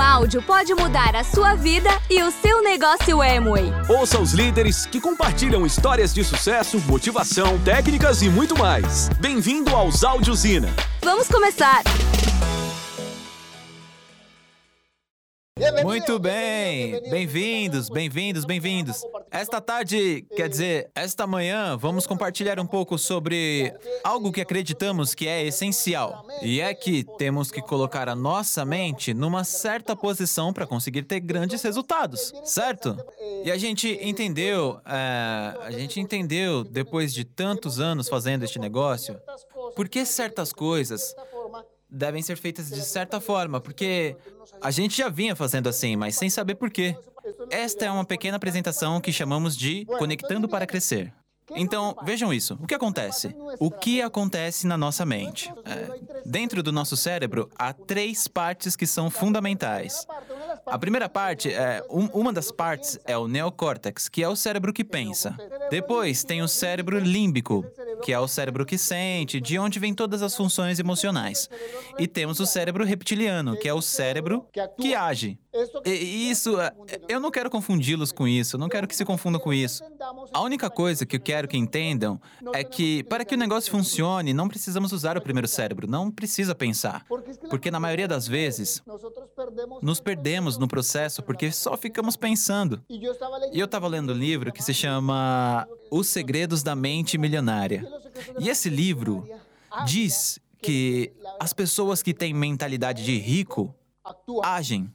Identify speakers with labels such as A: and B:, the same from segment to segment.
A: Um áudio pode mudar a sua vida e o seu negócio Amway.
B: Ouça os líderes que compartilham histórias de sucesso, motivação, técnicas e muito mais. Bem-vindo aos Áudios Ina.
A: Vamos começar!
C: Muito bem, bem-vindos, bem-vindos, bem-vindos. Esta tarde, quer dizer, esta manhã, vamos compartilhar um pouco sobre algo que acreditamos que é essencial. E é que temos que colocar a nossa mente numa certa posição para conseguir ter grandes resultados, certo? E a gente entendeu, é, a gente entendeu depois de tantos anos fazendo este negócio, por que certas coisas devem ser feitas de certa forma, porque a gente já vinha fazendo assim, mas sem saber por quê. Esta é uma pequena apresentação que chamamos de Conectando para Crescer. Então, vejam isso. O que acontece? O que acontece na nossa mente? É, dentro do nosso cérebro, há três partes que são fundamentais. A primeira parte, é, um, uma das partes é o neocórtex, que é o cérebro que pensa. Depois tem o cérebro límbico, que é o cérebro que sente, de onde vêm todas as funções emocionais. E temos o cérebro reptiliano, que é o cérebro que age. Isso, é, eu não quero confundi-los com isso, não quero que se confundam com isso. A única coisa que eu quero que entendam é que, para que o negócio funcione, não precisamos usar o primeiro cérebro, não precisa pensar. Porque na maioria das vezes, nos perdemos no processo porque só ficamos pensando. E eu estava lendo um livro que se chama Os Segredos da Mente Milionária. E esse livro diz que as pessoas que têm mentalidade de rico agem.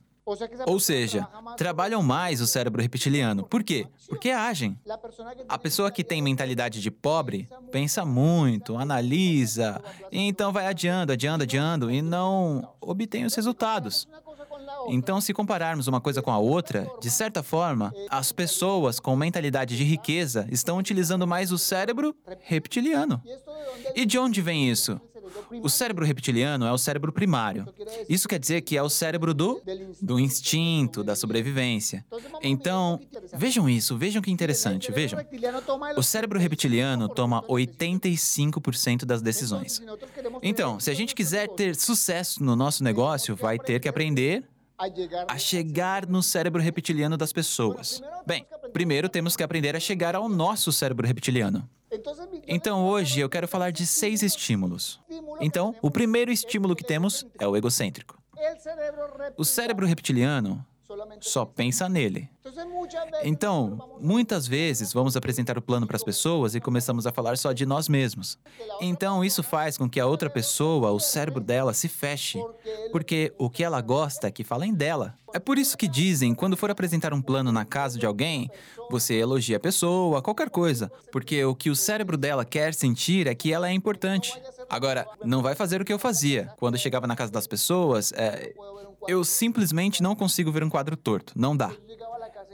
C: Ou seja, trabalham mais o cérebro reptiliano. Por quê? Porque agem. A pessoa que tem mentalidade de pobre pensa muito, analisa, e então vai adiando, adiando, adiando e não obtém os resultados. Então, se compararmos uma coisa com a outra, de certa forma, as pessoas com mentalidade de riqueza estão utilizando mais o cérebro reptiliano. E de onde vem isso? O cérebro reptiliano é o cérebro primário. Isso quer dizer que é o cérebro do, do instinto, da sobrevivência. Então, vejam isso, vejam que interessante, vejam. O cérebro reptiliano toma 85% das decisões. Então, se a gente quiser ter sucesso no nosso negócio, vai ter que aprender a chegar no cérebro reptiliano das pessoas. Bem, primeiro temos que aprender a chegar ao nosso cérebro reptiliano. Então hoje eu quero falar de seis estímulos. Então, o primeiro estímulo que temos é o egocêntrico. O cérebro reptiliano só pensa nele. Então, muitas vezes vamos apresentar o plano para as pessoas e começamos a falar só de nós mesmos. Então, isso faz com que a outra pessoa, o cérebro dela, se feche, porque o que ela gosta é que falem dela. É por isso que dizem, quando for apresentar um plano na casa de alguém, você elogia a pessoa, qualquer coisa, porque o que o cérebro dela quer sentir é que ela é importante. Agora, não vai fazer o que eu fazia. Quando eu chegava na casa das pessoas, é, eu simplesmente não consigo ver um quadro torto. Não dá.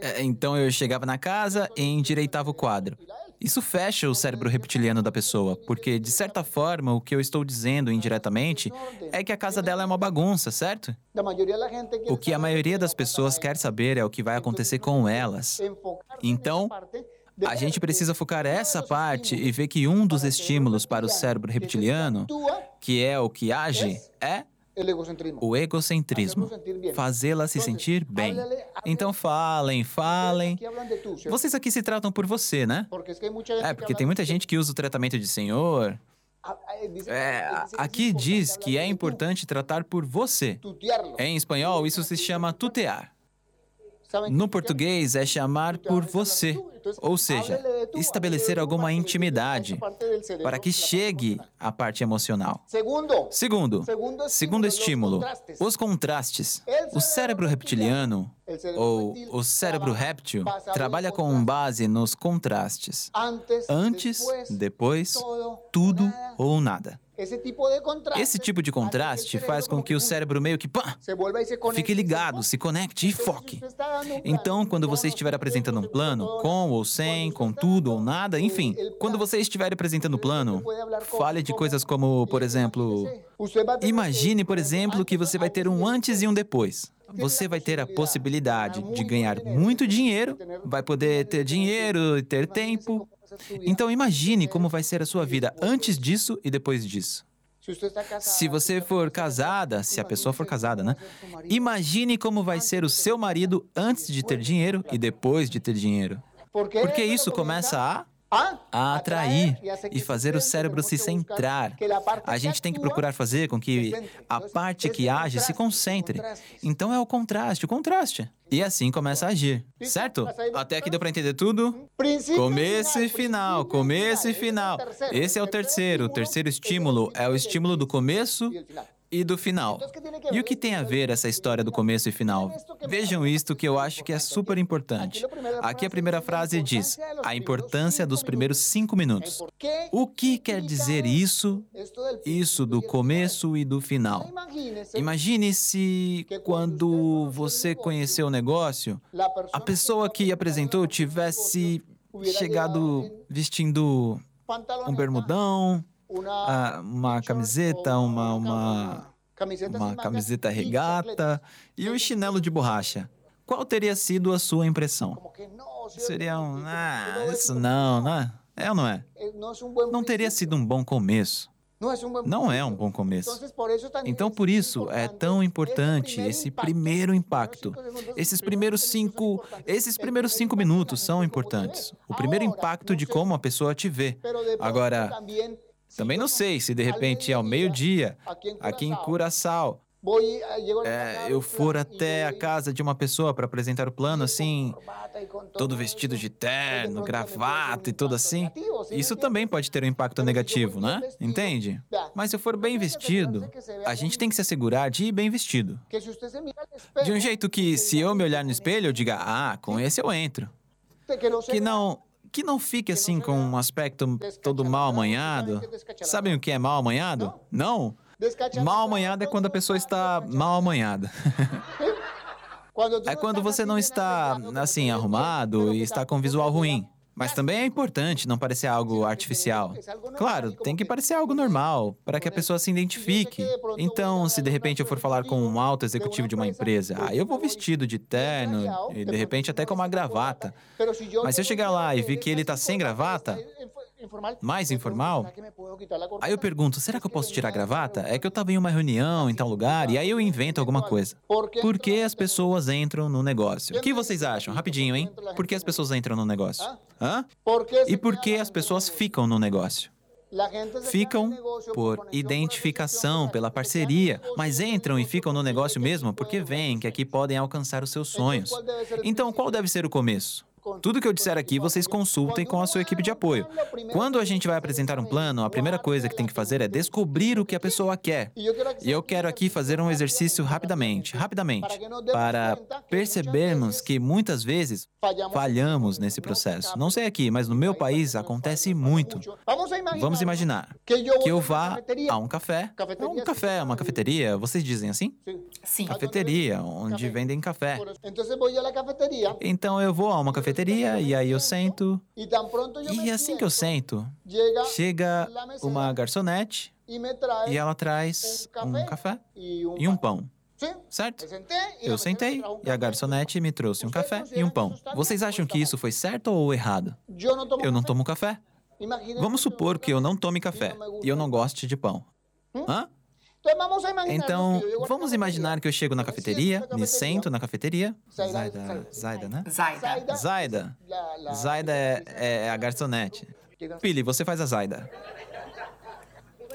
C: É, então eu chegava na casa e endireitava o quadro. Isso fecha o cérebro reptiliano da pessoa, porque, de certa forma, o que eu estou dizendo indiretamente é que a casa dela é uma bagunça, certo? O que a maioria das pessoas quer saber é o que vai acontecer com elas. Então, a gente precisa focar essa parte e ver que um dos estímulos para o cérebro reptiliano, que é o que age, é o egocentrismo. Fazê-la se sentir bem. Então falem, falem. Vocês aqui se tratam por você, né? É, porque tem muita gente que usa o tratamento de senhor. É, aqui diz que é importante tratar por você. Em espanhol, isso se chama tutear. No português é chamar por você, ou seja, estabelecer alguma intimidade para que chegue à parte emocional. Segundo, segundo. Estímulo, os contrastes. O cérebro reptiliano, ou o cérebro réptil, trabalha com base nos contrastes. Antes, depois, tudo ou nada. Esse tipo de contraste faz com que o cérebro meio que pá, fique ligado, se conecte e foque. Então, quando você estiver apresentando um plano, com ou sem, com tudo ou nada, enfim, quando você estiver apresentando um plano, fale de coisas como, por exemplo, imagine, por exemplo, que você vai ter um antes e um depois. você vai ter a possibilidade de ganhar muito dinheiro, vai poder ter dinheiro e ter tempo, então imagine como vai ser a sua vida antes disso e depois disso. Se você for casada, se a pessoa for casada, né? Imagine como vai ser o seu marido antes de ter dinheiro e depois de ter dinheiro. Porque isso começa a a atrair e fazer o cérebro se centrar. A gente tem que procurar fazer com que a parte que age se concentre. Então é o contraste, o contraste. E assim começa a agir, certo? Até aqui deu para entender tudo? Começo e final, começo e final. Esse é o terceiro. O terceiro estímulo é o estímulo do começo e do final. E o que tem a ver essa história do começo e final? Vejam isto que eu acho que é super importante. Aqui a primeira frase diz: a importância dos primeiros cinco minutos. O que quer dizer isso? Isso do começo e do final. Imagine se quando você conheceu o negócio, a pessoa que apresentou tivesse chegado vestindo um bermudão, ah, uma camiseta, uma, uma, uma camiseta regata e um chinelo de borracha. Qual teria sido a sua impressão? Seria um. Ah, isso não, não é? É ou não é? Não teria sido um bom começo. Não é um bom começo. Então, por isso, é tão importante esse primeiro impacto. Esses primeiros cinco, esses primeiros cinco minutos são importantes. O primeiro impacto de como a pessoa te vê. Agora, também não sei se de repente ao meio-dia, aqui em Curaçao, é, eu for até a casa de uma pessoa para apresentar o plano, assim, todo vestido de terno, gravata e tudo assim, isso também pode ter um impacto negativo, né? Entende? Mas se eu for bem vestido, a gente tem que se assegurar de ir bem vestido. De um jeito que, se eu me olhar no espelho, eu diga, ah, com esse eu entro. Que não que não fique assim com um aspecto todo mal amanhado. Sabem o que é mal amanhado? Não? Mal amanhado é quando a pessoa está mal amanhada. É quando você não está assim arrumado e está com visual ruim. Mas também é importante não parecer algo artificial. Claro, tem que parecer algo normal, para que a pessoa se identifique. Então, se de repente eu for falar com um alto executivo de uma empresa, aí eu vou vestido de terno e de repente até com uma gravata. Mas se eu chegar lá e ver que ele está sem gravata, mais informal? Aí eu pergunto, será que eu posso tirar a gravata? É que eu estava em uma reunião em tal lugar e aí eu invento alguma coisa. Por que as pessoas entram no negócio? O que vocês acham? Rapidinho, hein? Por que as pessoas entram no negócio? Hã? E por que as pessoas ficam no negócio? Ficam por identificação, pela parceria, mas entram e ficam no negócio mesmo porque veem que aqui podem alcançar os seus sonhos. Então, qual deve ser o começo? Tudo que eu disser aqui, vocês consultem com a sua equipe de apoio. Quando a gente vai apresentar um plano, a primeira coisa que tem que fazer é descobrir o que a pessoa quer. E eu quero aqui fazer um exercício rapidamente, rapidamente, para percebermos que muitas vezes falhamos nesse processo. Não sei aqui, mas no meu país acontece muito. Vamos imaginar que eu vá a um café, um café, uma cafeteria, vocês dizem assim?
D: Sim.
C: Cafeteria, onde vendem café. Então eu vou a uma cafeteria cafeteria e aí eu sento. E assim que eu sento, chega uma garçonete e ela traz um café e um pão. Certo? Eu sentei e a garçonete me trouxe um café e um pão. Vocês acham que isso foi certo ou errado? Eu não tomo café. Vamos supor que eu não tome café e eu não goste de pão. Hã? Então, vamos imaginar que eu chego na cafeteria, me sento na cafeteria. Zaida, Zaida, né?
D: Zaida.
C: Zaida. Zaida é, é a garçonete. Pili, você faz a Zaida.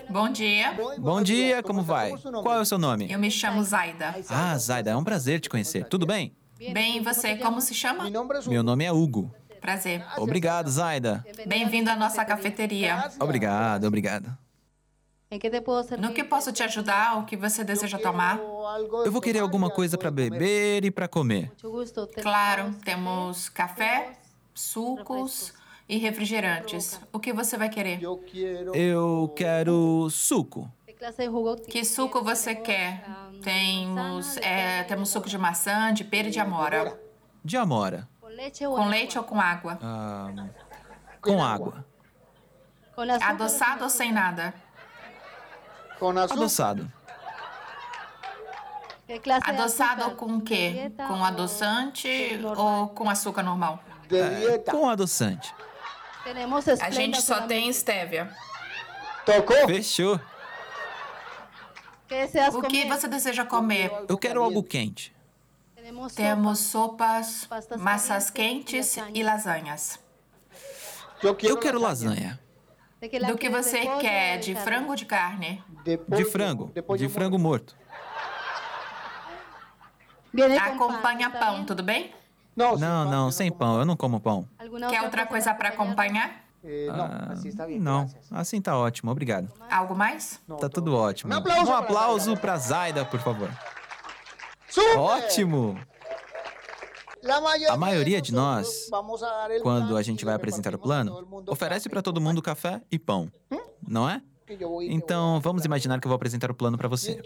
D: Bom dia.
C: Bom dia, como vai? Qual é o seu nome?
D: Eu me chamo Zaida.
C: Ah, Zaida, é um prazer te conhecer. Tudo bem?
D: Bem, e você, como se chama?
C: Meu nome é Hugo.
D: Prazer.
C: Obrigado, Zaida.
D: Bem-vindo à nossa cafeteria.
C: Obrigado, obrigado.
D: No que posso te ajudar? O que você deseja tomar?
C: Eu vou querer alguma coisa para beber e para comer.
D: Claro, temos café, sucos e refrigerantes. O que você vai querer?
C: Eu quero suco.
D: Que suco você quer? Temos, é, temos suco de maçã, de pera e de amora.
C: De amora.
D: Com leite ou com água?
C: Ah, com água.
D: Adoçado ou sem nada?
C: Adoçado.
D: Adoçado com o quê? Com adoçante ou com açúcar normal?
C: É, com adoçante.
D: A gente só tem estévia.
C: Fechou.
D: O que você deseja comer?
C: Eu quero algo quente.
D: Temos sopas, massas quentes e lasanhas.
C: Eu quero lasanha.
D: Do que você quer? De frango ou de carne?
C: De frango. De frango morto.
D: Acompanha pão, tudo bem?
C: Não, não, sem pão. Eu não como pão.
D: Quer outra coisa para acompanhar?
C: Ah, não, assim tá ótimo, obrigado.
D: Algo mais?
C: Tá tudo ótimo. Um aplauso pra Zaida, por favor. Ótimo! A maioria de nós, quando a gente vai apresentar o plano, oferece para todo mundo café e pão, não é? Então, vamos imaginar que eu vou apresentar o plano para você.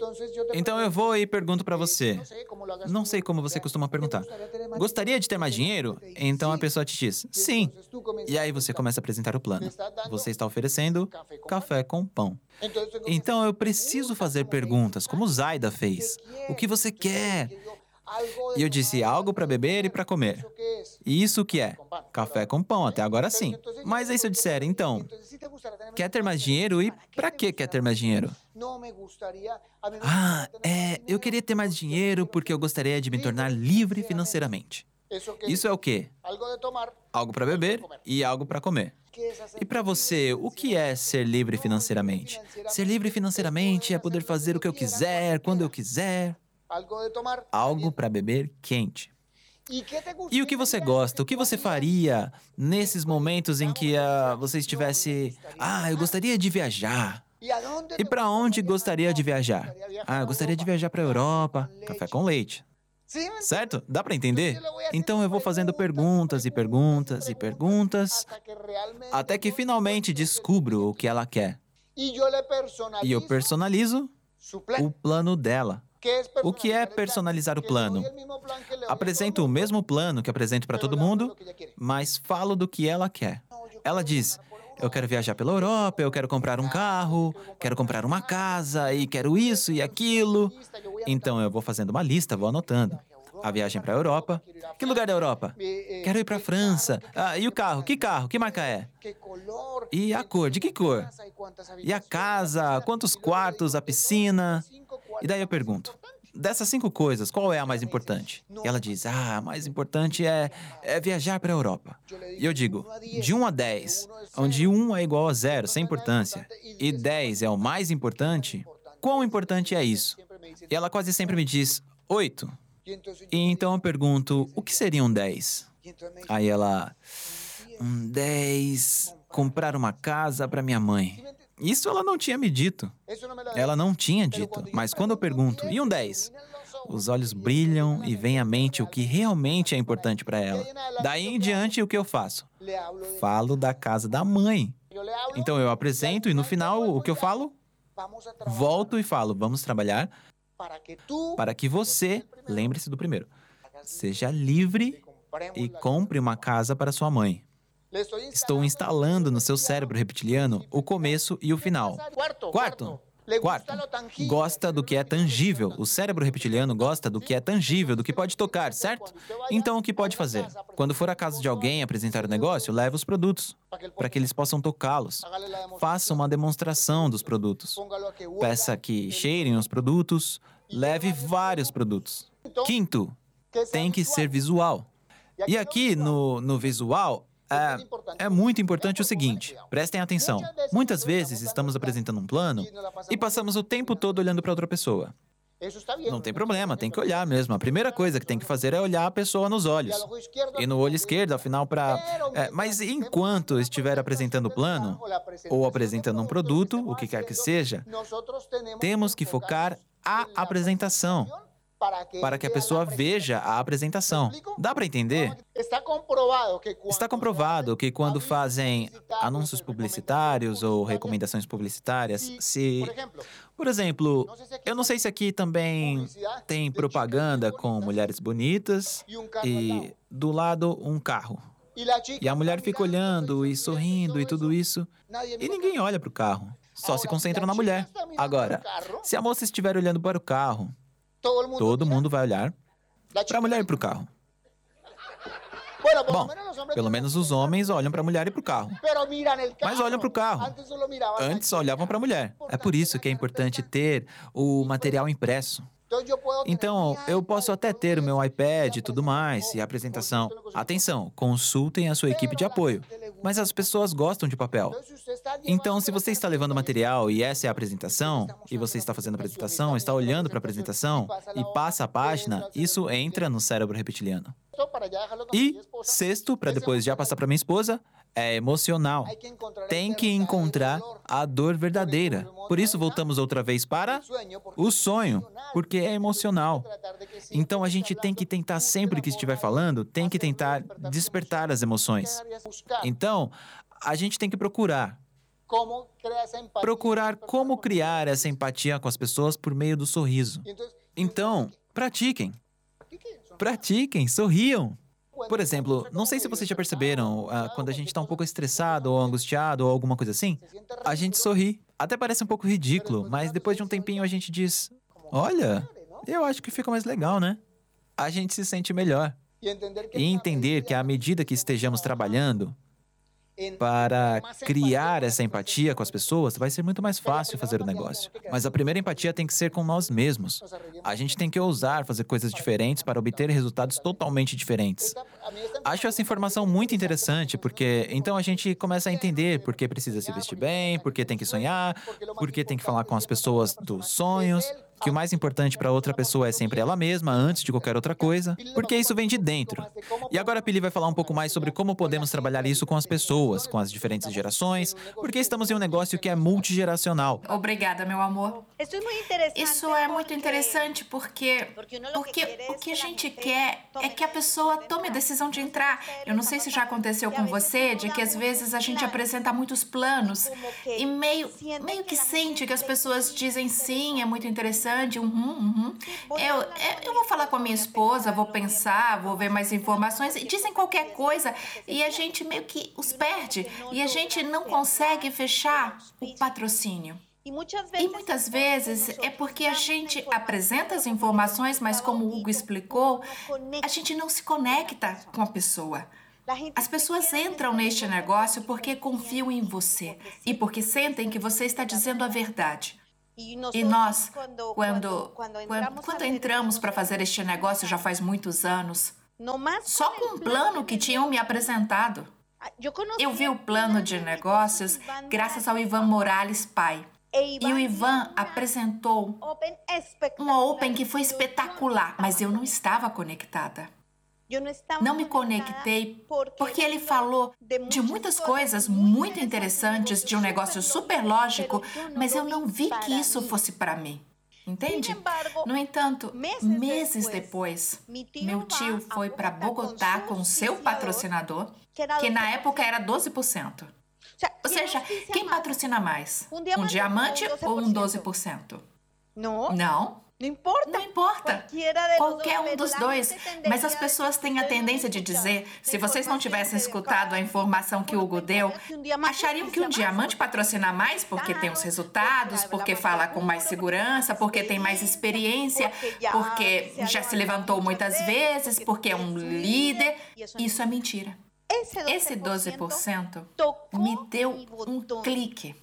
C: Então, eu vou e pergunto para você. Não sei como você costuma perguntar. Gostaria de ter mais dinheiro? Então a pessoa te diz, sim. E aí você começa a apresentar o plano. Você está oferecendo café com pão. Então eu preciso fazer perguntas, como Zaida fez. O que você quer? E eu disse algo para beber e para comer. E isso que é? Café com pão, até agora sim. Mas aí se eu disser, então, quer ter mais dinheiro e para que quer ter mais dinheiro? Ah, é, eu queria ter mais dinheiro porque eu gostaria de me tornar livre financeiramente. Isso é o quê? Algo para beber e algo para comer. E para você, o que é ser livre financeiramente? Ser livre financeiramente é poder fazer o que eu quiser, quando eu quiser. Algo para beber quente. E o que você gosta? O que você faria nesses momentos em que uh, você estivesse. Ah, eu gostaria de viajar. E para onde gostaria de viajar? Ah, eu gostaria de viajar para a Europa. Café com leite. Certo? Dá para entender? Então eu vou fazendo perguntas e perguntas e perguntas até que finalmente descubro o que ela quer. E eu personalizo o plano dela. O que é personalizar o plano? Apresento o mesmo plano que apresento para todo mundo, mas falo do que ela quer. Ela diz: Eu quero viajar pela Europa, eu quero comprar um carro, quero comprar uma casa e quero isso e aquilo. Então eu vou fazendo uma lista, vou anotando. A viagem para a Europa. Que lugar da Europa? Quero ir para a França. Ah, e o carro? Que carro? Que marca é? E a cor? De que cor? E a casa? Quantos quartos? A piscina? E daí eu pergunto: dessas cinco coisas, qual é a mais importante? E ela diz: ah, a mais importante é, é viajar para a Europa. E eu digo: de 1 a 10, onde 1 é igual a zero, sem importância, e 10 é o mais importante, quão importante é isso? E ela quase sempre me diz: 8. E então eu pergunto: o que seria um 10? Aí ela: um 10, comprar uma casa para minha mãe. Isso ela não tinha me dito. Ela não tinha dito. Mas quando eu pergunto, e um 10? Os olhos brilham e vem à mente o que realmente é importante para ela. Daí em diante, o que eu faço? Falo da casa da mãe. Então eu apresento e no final, o que eu falo? Volto e falo: vamos trabalhar para que você, lembre-se do primeiro, seja livre e compre uma casa para sua mãe. Estou instalando no seu cérebro reptiliano o começo e o final. Quarto. Quarto, gosta do que é tangível. O cérebro reptiliano gosta do que é tangível, do que pode tocar, certo? Então, o que pode fazer? Quando for a casa de alguém apresentar o negócio, leve os produtos, para que eles possam tocá-los. Faça uma demonstração dos produtos. Peça que cheirem os produtos. Leve vários produtos. Quinto, tem que ser visual. E aqui no, no visual, é, é muito importante o seguinte: prestem atenção. Muitas vezes estamos apresentando um plano e passamos o tempo todo olhando para outra pessoa. Não tem problema, tem que olhar mesmo. A primeira coisa que tem que fazer é olhar a pessoa nos olhos. E no olho esquerdo, afinal, para. É, mas enquanto estiver apresentando o plano, ou apresentando um produto, o que quer que seja, temos que focar a apresentação para que a pessoa veja a apresentação. Dá para entender? Está comprovado que quando fazem anúncios publicitários ou recomendações publicitárias, se, por exemplo, eu não sei se aqui também tem propaganda com mulheres bonitas e do lado um carro. E a mulher fica olhando e sorrindo e tudo isso, e ninguém olha para o carro. Só se concentra na mulher. Agora, se a moça estiver olhando para o carro Todo mundo vai olhar para a mulher e para o carro. Bom, pelo menos os homens olham para a mulher e para o carro. Mas olham para o carro. Antes olhavam para a mulher. É por isso que é importante ter o material impresso. Então, eu posso até ter o meu iPad e tudo mais, e a apresentação. Atenção, consultem a sua equipe de apoio. Mas as pessoas gostam de papel. Então, se você está levando material e essa é a apresentação, e você está fazendo a apresentação, está olhando para a apresentação e passa a página, isso entra no cérebro reptiliano. E, sexto, para depois já passar para minha esposa, é emocional. Tem que encontrar a dor verdadeira. Por isso, voltamos outra vez para o sonho, porque é emocional. Então, a gente tem que tentar, sempre que estiver falando, tem que tentar despertar as emoções. Então, a gente tem que procurar. Procurar como criar essa empatia com as pessoas por meio do sorriso. Então, pratiquem. Pratiquem, sorriam. Por exemplo, não sei se vocês já perceberam, uh, quando a gente está um pouco estressado ou angustiado ou alguma coisa assim, a gente sorri. Até parece um pouco ridículo, mas depois de um tempinho a gente diz: Olha, eu acho que fica mais legal, né? A gente se sente melhor. E entender que à medida que estejamos trabalhando, para criar essa empatia com as pessoas, vai ser muito mais fácil fazer o negócio. Mas a primeira empatia tem que ser com nós mesmos. A gente tem que ousar fazer coisas diferentes para obter resultados totalmente diferentes. Acho essa informação muito interessante, porque então a gente começa a entender por que precisa se vestir bem, por que tem que sonhar, por que tem que falar com as pessoas dos sonhos, que o mais importante para outra pessoa é sempre ela mesma, antes de qualquer outra coisa, porque isso vem de dentro. E agora a Pili vai falar um pouco mais sobre como podemos trabalhar isso com as pessoas, com as diferentes gerações, porque estamos em um negócio que é multigeracional.
D: Obrigada, meu amor. Isso é muito interessante porque, porque o que a gente quer é que a pessoa tome a decisão de entrar. Eu não sei se já aconteceu com você, de que às vezes a gente apresenta muitos planos e meio, meio que sente que as pessoas dizem sim, é muito interessante interessante. Uhum, uhum. Eu, é, eu vou falar com a minha esposa, vou pensar, vou ver mais informações. E dizem qualquer coisa e a gente meio que os perde. E a gente não consegue fechar o patrocínio. E muitas vezes é porque a gente apresenta as informações, mas como o Hugo explicou, a gente não se conecta com a pessoa. As pessoas entram neste negócio porque confiam em você e porque sentem que você está dizendo a verdade. E nós, quando, quando, quando, entramos para fazer este negócio já faz muitos anos, só com um plano que tinham me apresentado. Ah, Eu vi o plano de negócios graças ao Ivan Morales pai. E o Ivan apresentou uma Open que foi espetacular, mas eu não estava conectada. Não me conectei porque ele falou de muitas coisas muito interessantes, de um negócio super lógico, mas eu não vi que isso fosse para mim. Entende? No entanto, meses depois, meu tio foi para Bogotá com seu patrocinador, que na época era 12%. Ou seja, quem patrocina mais? Um diamante ou um 12%? Não.
E: Não importa.
D: Não importa. Qualquer um dos dois. Mas as pessoas têm a tendência de dizer: se vocês não tivessem escutado a informação que o Hugo deu, achariam que um diamante patrocina mais porque tem os resultados, porque fala com mais segurança, porque tem mais experiência, porque já se levantou muitas vezes, porque é um líder. Isso é mentira. Esse 12% me deu um clique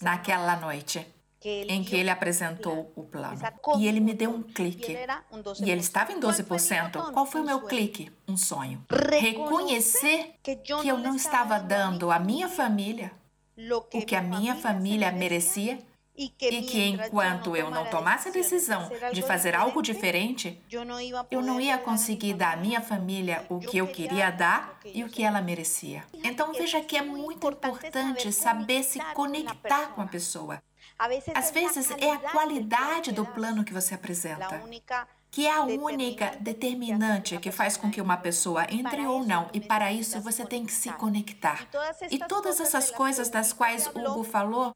D: naquela noite em que ele apresentou o plano. E ele me deu um clique. E ele estava em 12%. Qual foi o meu clique? Um sonho. Reconhecer que eu não estava dando à minha família o que a minha família merecia e que enquanto eu não tomasse a decisão de fazer algo diferente, eu não ia conseguir dar à minha família o que eu queria dar e o que ela merecia. Então veja que é muito importante saber se conectar com a pessoa. Às vezes é a qualidade do plano que você apresenta que é a única determinante que faz com que uma pessoa entre ou não, e para isso você tem que se conectar. E todas essas coisas das quais Hugo falou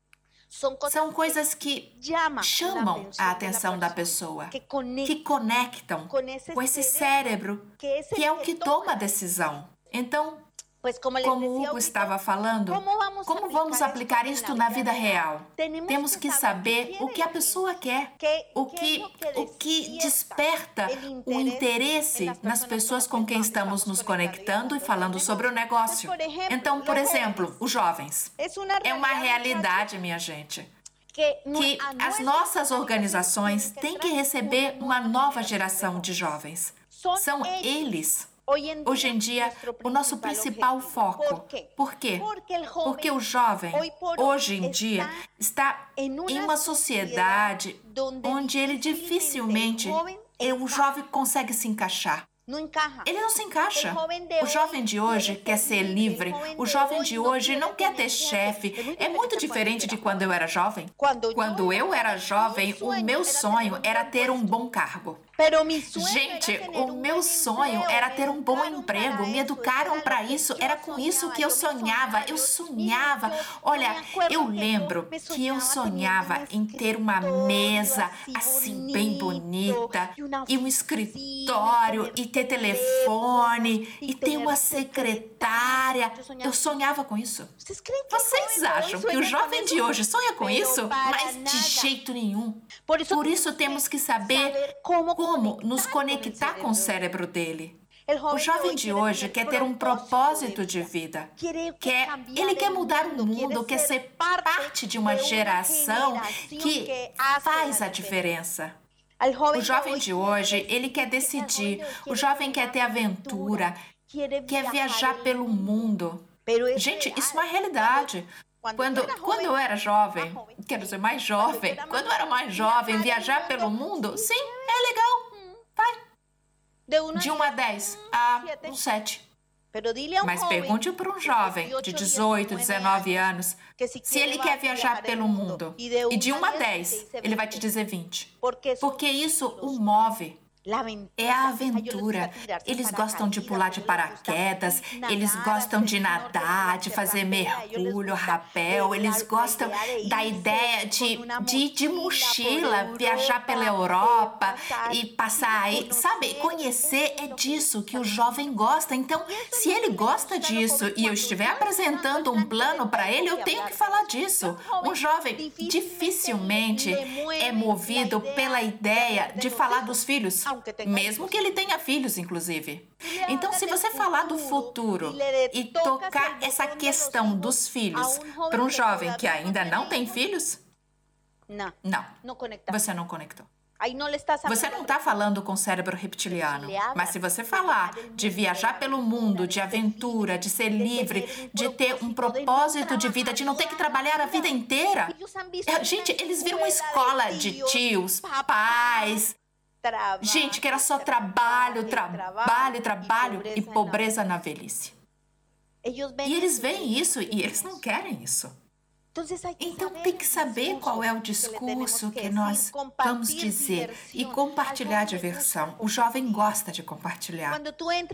D: são coisas que chamam a atenção da pessoa, que conectam com esse cérebro, que é o que toma a decisão. Então, Como o Hugo estava falando, como vamos aplicar isto na vida real? Temos que saber o que a pessoa quer, o que, o que desperta o interesse nas pessoas com quem estamos nos conectando e falando sobre o negócio. Então, por exemplo, os jovens. É uma realidade, minha gente que as nossas organizações têm que receber uma nova geração de jovens. São eles Hoje em dia, o nosso principal foco. Por quê? Porque o jovem, hoje em dia, está em uma sociedade onde ele dificilmente, o jovem consegue se encaixar. Ele não se encaixa. O jovem de hoje quer ser livre. O jovem de hoje não quer ter chefe. É muito diferente de quando eu era jovem. Quando eu era jovem, o meu sonho era ter um bom cargo. Gente, o meu sonho era ter um bom emprego. Me educaram para isso. Era com isso que eu sonhava. Eu sonhava. Olha, eu lembro que eu sonhava em ter uma mesa assim bem bonita e um escritório e ter telefone e ter uma secretária. Eu sonhava com isso. Vocês acham que o jovem de hoje sonha com isso? Mas de jeito nenhum. Por isso temos que saber como como nos conectar com o cérebro dele. O jovem de hoje quer ter um propósito de vida. Quer, ele quer mudar o mundo, quer ser parte de uma geração que faz a diferença. O jovem de hoje, ele quer decidir. O jovem quer ter aventura, quer viajar pelo mundo. Gente, isso é uma realidade. Quando, quando eu era jovem, quero dizer, mais jovem, quando eu era mais jovem, viajar pelo mundo, sim, é legal. De 1 a 10, a um 7. Mas pergunte para um jovem de 18, 19 anos se ele quer viajar pelo mundo. E de 1 a 10, ele vai te dizer 20. Porque isso o move. É a aventura. Eles gostam de pular de paraquedas, eles gostam de nadar, de fazer mergulho, rapel, eles gostam da ideia de, de, de mochila, viajar pela Europa e passar aí. Sabe, conhecer é disso que o jovem gosta. Então, se ele gosta disso e eu estiver apresentando um plano para ele, eu tenho que falar disso. Um jovem dificilmente é movido pela ideia de falar dos filhos mesmo que ele tenha filhos, inclusive. Então, se você falar do futuro e tocar essa questão dos filhos para um jovem que ainda não tem filhos, não, você não conectou. Você não está falando com o cérebro reptiliano, mas se você falar de viajar pelo mundo, de aventura, de ser livre, de ter um propósito de vida, de não ter que trabalhar a vida inteira. Gente, eles viram uma escola de tios, pais, Gente, que era só trabalho, trabalho, trabalho e pobreza na velhice. E eles veem isso e eles não querem isso. Então tem que saber qual é o discurso que nós vamos dizer e compartilhar a diversão. O jovem gosta de compartilhar.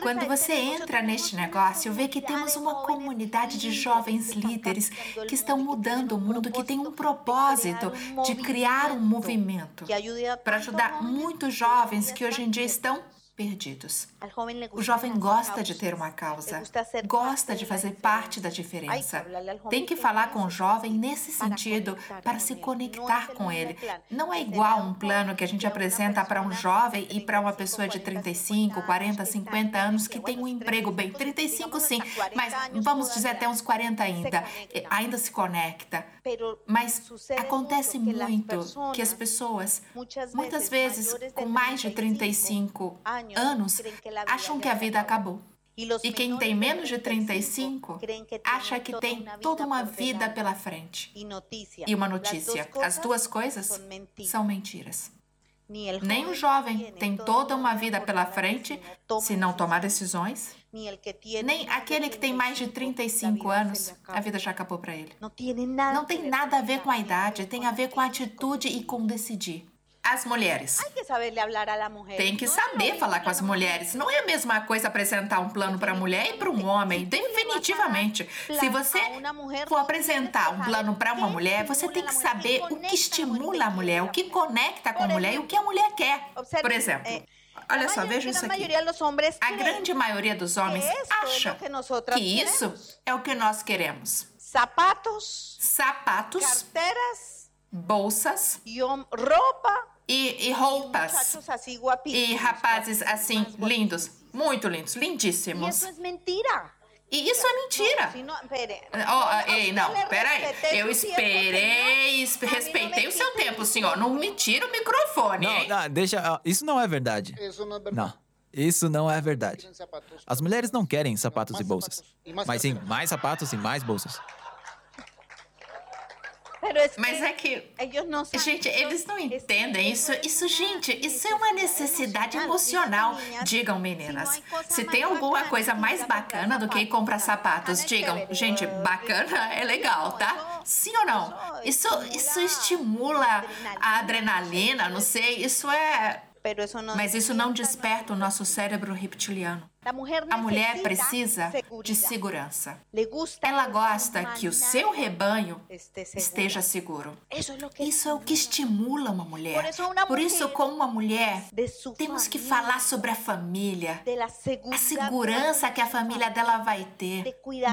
D: Quando você entra neste negócio, vê que temos uma comunidade de jovens líderes que estão mudando o mundo, que tem um propósito de criar um movimento para ajudar muitos jovens que hoje em dia estão perdidos. O jovem gosta de ter uma causa, gosta de fazer parte da diferença. Tem que falar com o jovem nesse sentido para se conectar com ele. Não é igual um plano que a gente apresenta para um jovem e para uma pessoa de 35, 40, 50 anos que tem um emprego bem. 35 sim, mas vamos dizer até uns 40 ainda. Ainda se conecta. Mas acontece muito que as pessoas, muitas vezes com mais de 35 anos acham que a vida acabou. E quem tem menos de 35 acha que tem toda uma vida pela frente. E uma notícia. As duas coisas são mentiras. Nem o jovem tem toda uma vida pela frente se não tomar decisões. Nem aquele que tem mais de 35 anos, a vida já acabou para ele. Não tem nada a ver com a idade, tem a ver com a atitude e com decidir as mulheres. Tem que saber falar com as mulheres. Não é a mesma coisa apresentar um plano para a mulher e para um homem. Definitivamente. Se você for apresentar um plano para uma mulher, você tem que saber o que estimula a mulher, o que conecta com a mulher e o que a mulher quer. Por exemplo. olha só, veja isso aqui. A grande maioria dos homens acha que isso é o que nós queremos.
E: Sapatos,
D: sapatos,
E: carteiras,
D: bolsas
E: e roupa
D: e, e roupas e rapazes assim lindos, muito lindos, lindíssimos.
E: Isso é mentira.
D: E isso é mentira. Oh, ei, não, peraí. Eu esperei, respeitei o seu tempo, senhor. Não me tira o microfone.
C: Não, não, deixa. Isso não é verdade. Não. Isso não é verdade. As mulheres não querem sapatos e bolsas, mas sim mais sapatos e mais bolsas.
D: Mas é que. Gente, eles não entendem isso. Isso, gente, isso é uma necessidade emocional. Digam, meninas. Se tem alguma coisa mais bacana do que comprar sapatos, digam. Gente, bacana é legal, tá? Sim ou não? Isso, isso estimula a adrenalina, não sei. Isso é mas isso não desperta o nosso cérebro reptiliano. A mulher precisa de segurança. Ela gosta que o seu rebanho esteja seguro. Isso é o que estimula uma mulher. Por isso, como uma mulher, temos que falar sobre a família, a segurança que a família dela vai ter,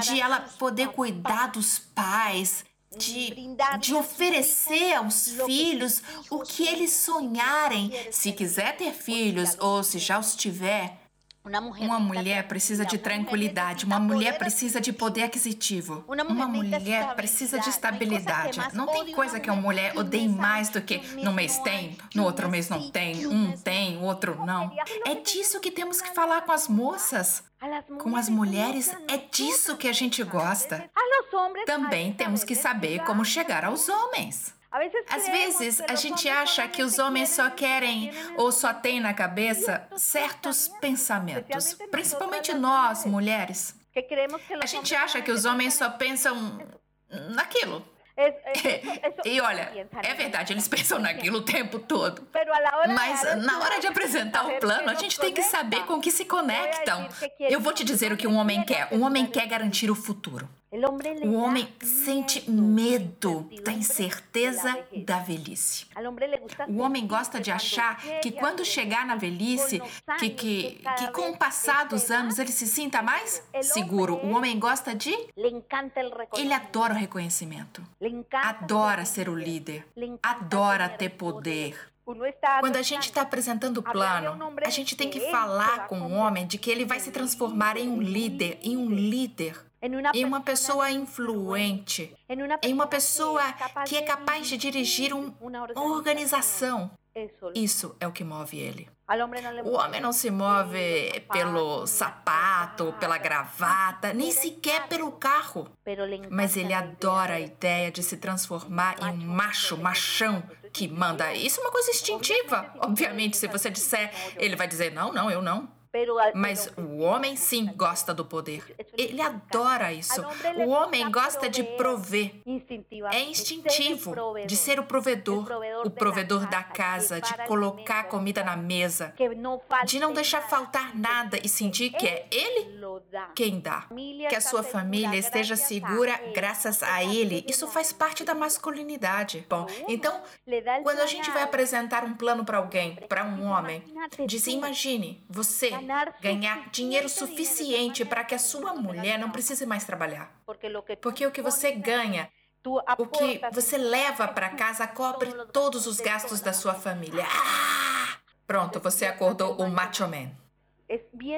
D: de ela poder cuidar dos pais, de, de oferecer aos filhos o que eles sonharem. Se quiser ter filhos ou se já os tiver, uma mulher precisa de tranquilidade, uma mulher precisa de poder aquisitivo, uma mulher precisa de estabilidade. Não tem coisa que uma mulher odeie mais do que no mês tem, no outro mês não tem, um tem, o outro não. É disso que temos que falar com as moças. Com as mulheres, é disso que a gente gosta. Também temos que saber como chegar aos homens. Às vezes, a gente acha que os homens só querem ou só têm na cabeça certos pensamentos, principalmente nós, mulheres. A gente acha que os homens só pensam naquilo. E olha, é verdade, eles pensam naquilo o tempo todo. Mas na hora de apresentar o plano, a gente tem que saber com que se conectam. Eu vou te dizer o que um homem quer. Um homem quer garantir o futuro. O homem sente medo da incerteza da velhice. O homem gosta de achar que quando chegar na velhice, que, que, que com o passar dos anos ele se sinta mais seguro. O homem gosta de. Ele adora o reconhecimento. Adora ser o líder. Adora ter poder. Quando a gente está apresentando o plano, a gente tem que falar com o homem de que ele vai se transformar em um líder, em um líder em uma pessoa influente, em uma pessoa que é capaz de dirigir um, uma organização. Isso é o que move ele. O homem não se move pelo sapato, pela gravata, nem sequer pelo carro. Mas ele adora a ideia de se transformar em um macho, machão, que manda. Isso é uma coisa instintiva. Obviamente, se você disser, ele vai dizer: não, não, eu não. Mas o homem sim gosta do poder. Ele adora isso. O homem gosta de prover. É instintivo de ser o provedor, o provedor da casa, de colocar comida na mesa, de não deixar faltar nada e sentir que é ele quem dá. Que a sua família esteja segura graças a ele. Isso faz parte da masculinidade. Bom, então, quando a gente vai apresentar um plano para alguém, para um homem, diz: imagine você ganhar dinheiro suficiente para que a sua mulher não precise mais trabalhar. Porque o que você ganha, o que você leva para casa cobre todos os gastos da sua família. Ah! Pronto, você acordou o macho man.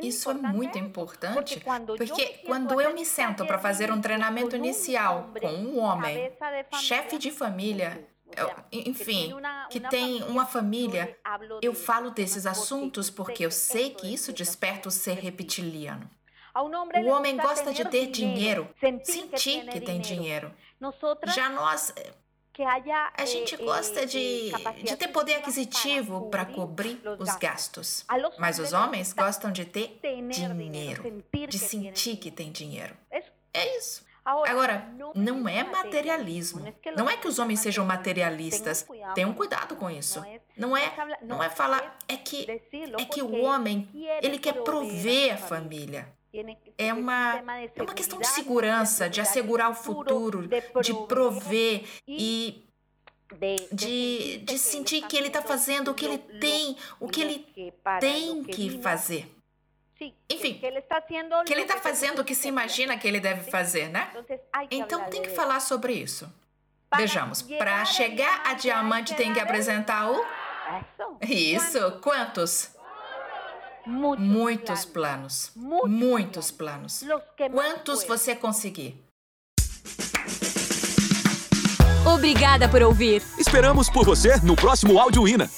D: Isso é muito importante, porque quando eu me sento para fazer um treinamento inicial com um homem, chefe de família, enfim, que tem uma família, eu falo desses assuntos porque eu sei que isso desperta o ser reptiliano. O homem gosta de ter dinheiro, sentir que tem dinheiro. Já nós, a gente gosta de, de ter poder aquisitivo para cobrir os gastos. Mas os homens gostam de ter dinheiro, de sentir que tem dinheiro. É isso. Agora, não é materialismo. Não é que os homens sejam materialistas. Tenham cuidado com isso. Não é, não é falar, é que é que o homem, ele quer prover a família. É uma, é uma questão de segurança, de assegurar o futuro, de prover e de, de sentir que ele está fazendo o que ele tem, o que ele tem que fazer. Enfim, que ele está fazendo o que se imagina que ele deve fazer, né? Então tem que falar sobre isso. Vejamos, para chegar a diamante tem que apresentar o. Isso, quantos? Muitos planos. Muitos planos. Quantos você conseguir?
A: Obrigada por ouvir.
B: Esperamos por você no próximo Áudio Ina.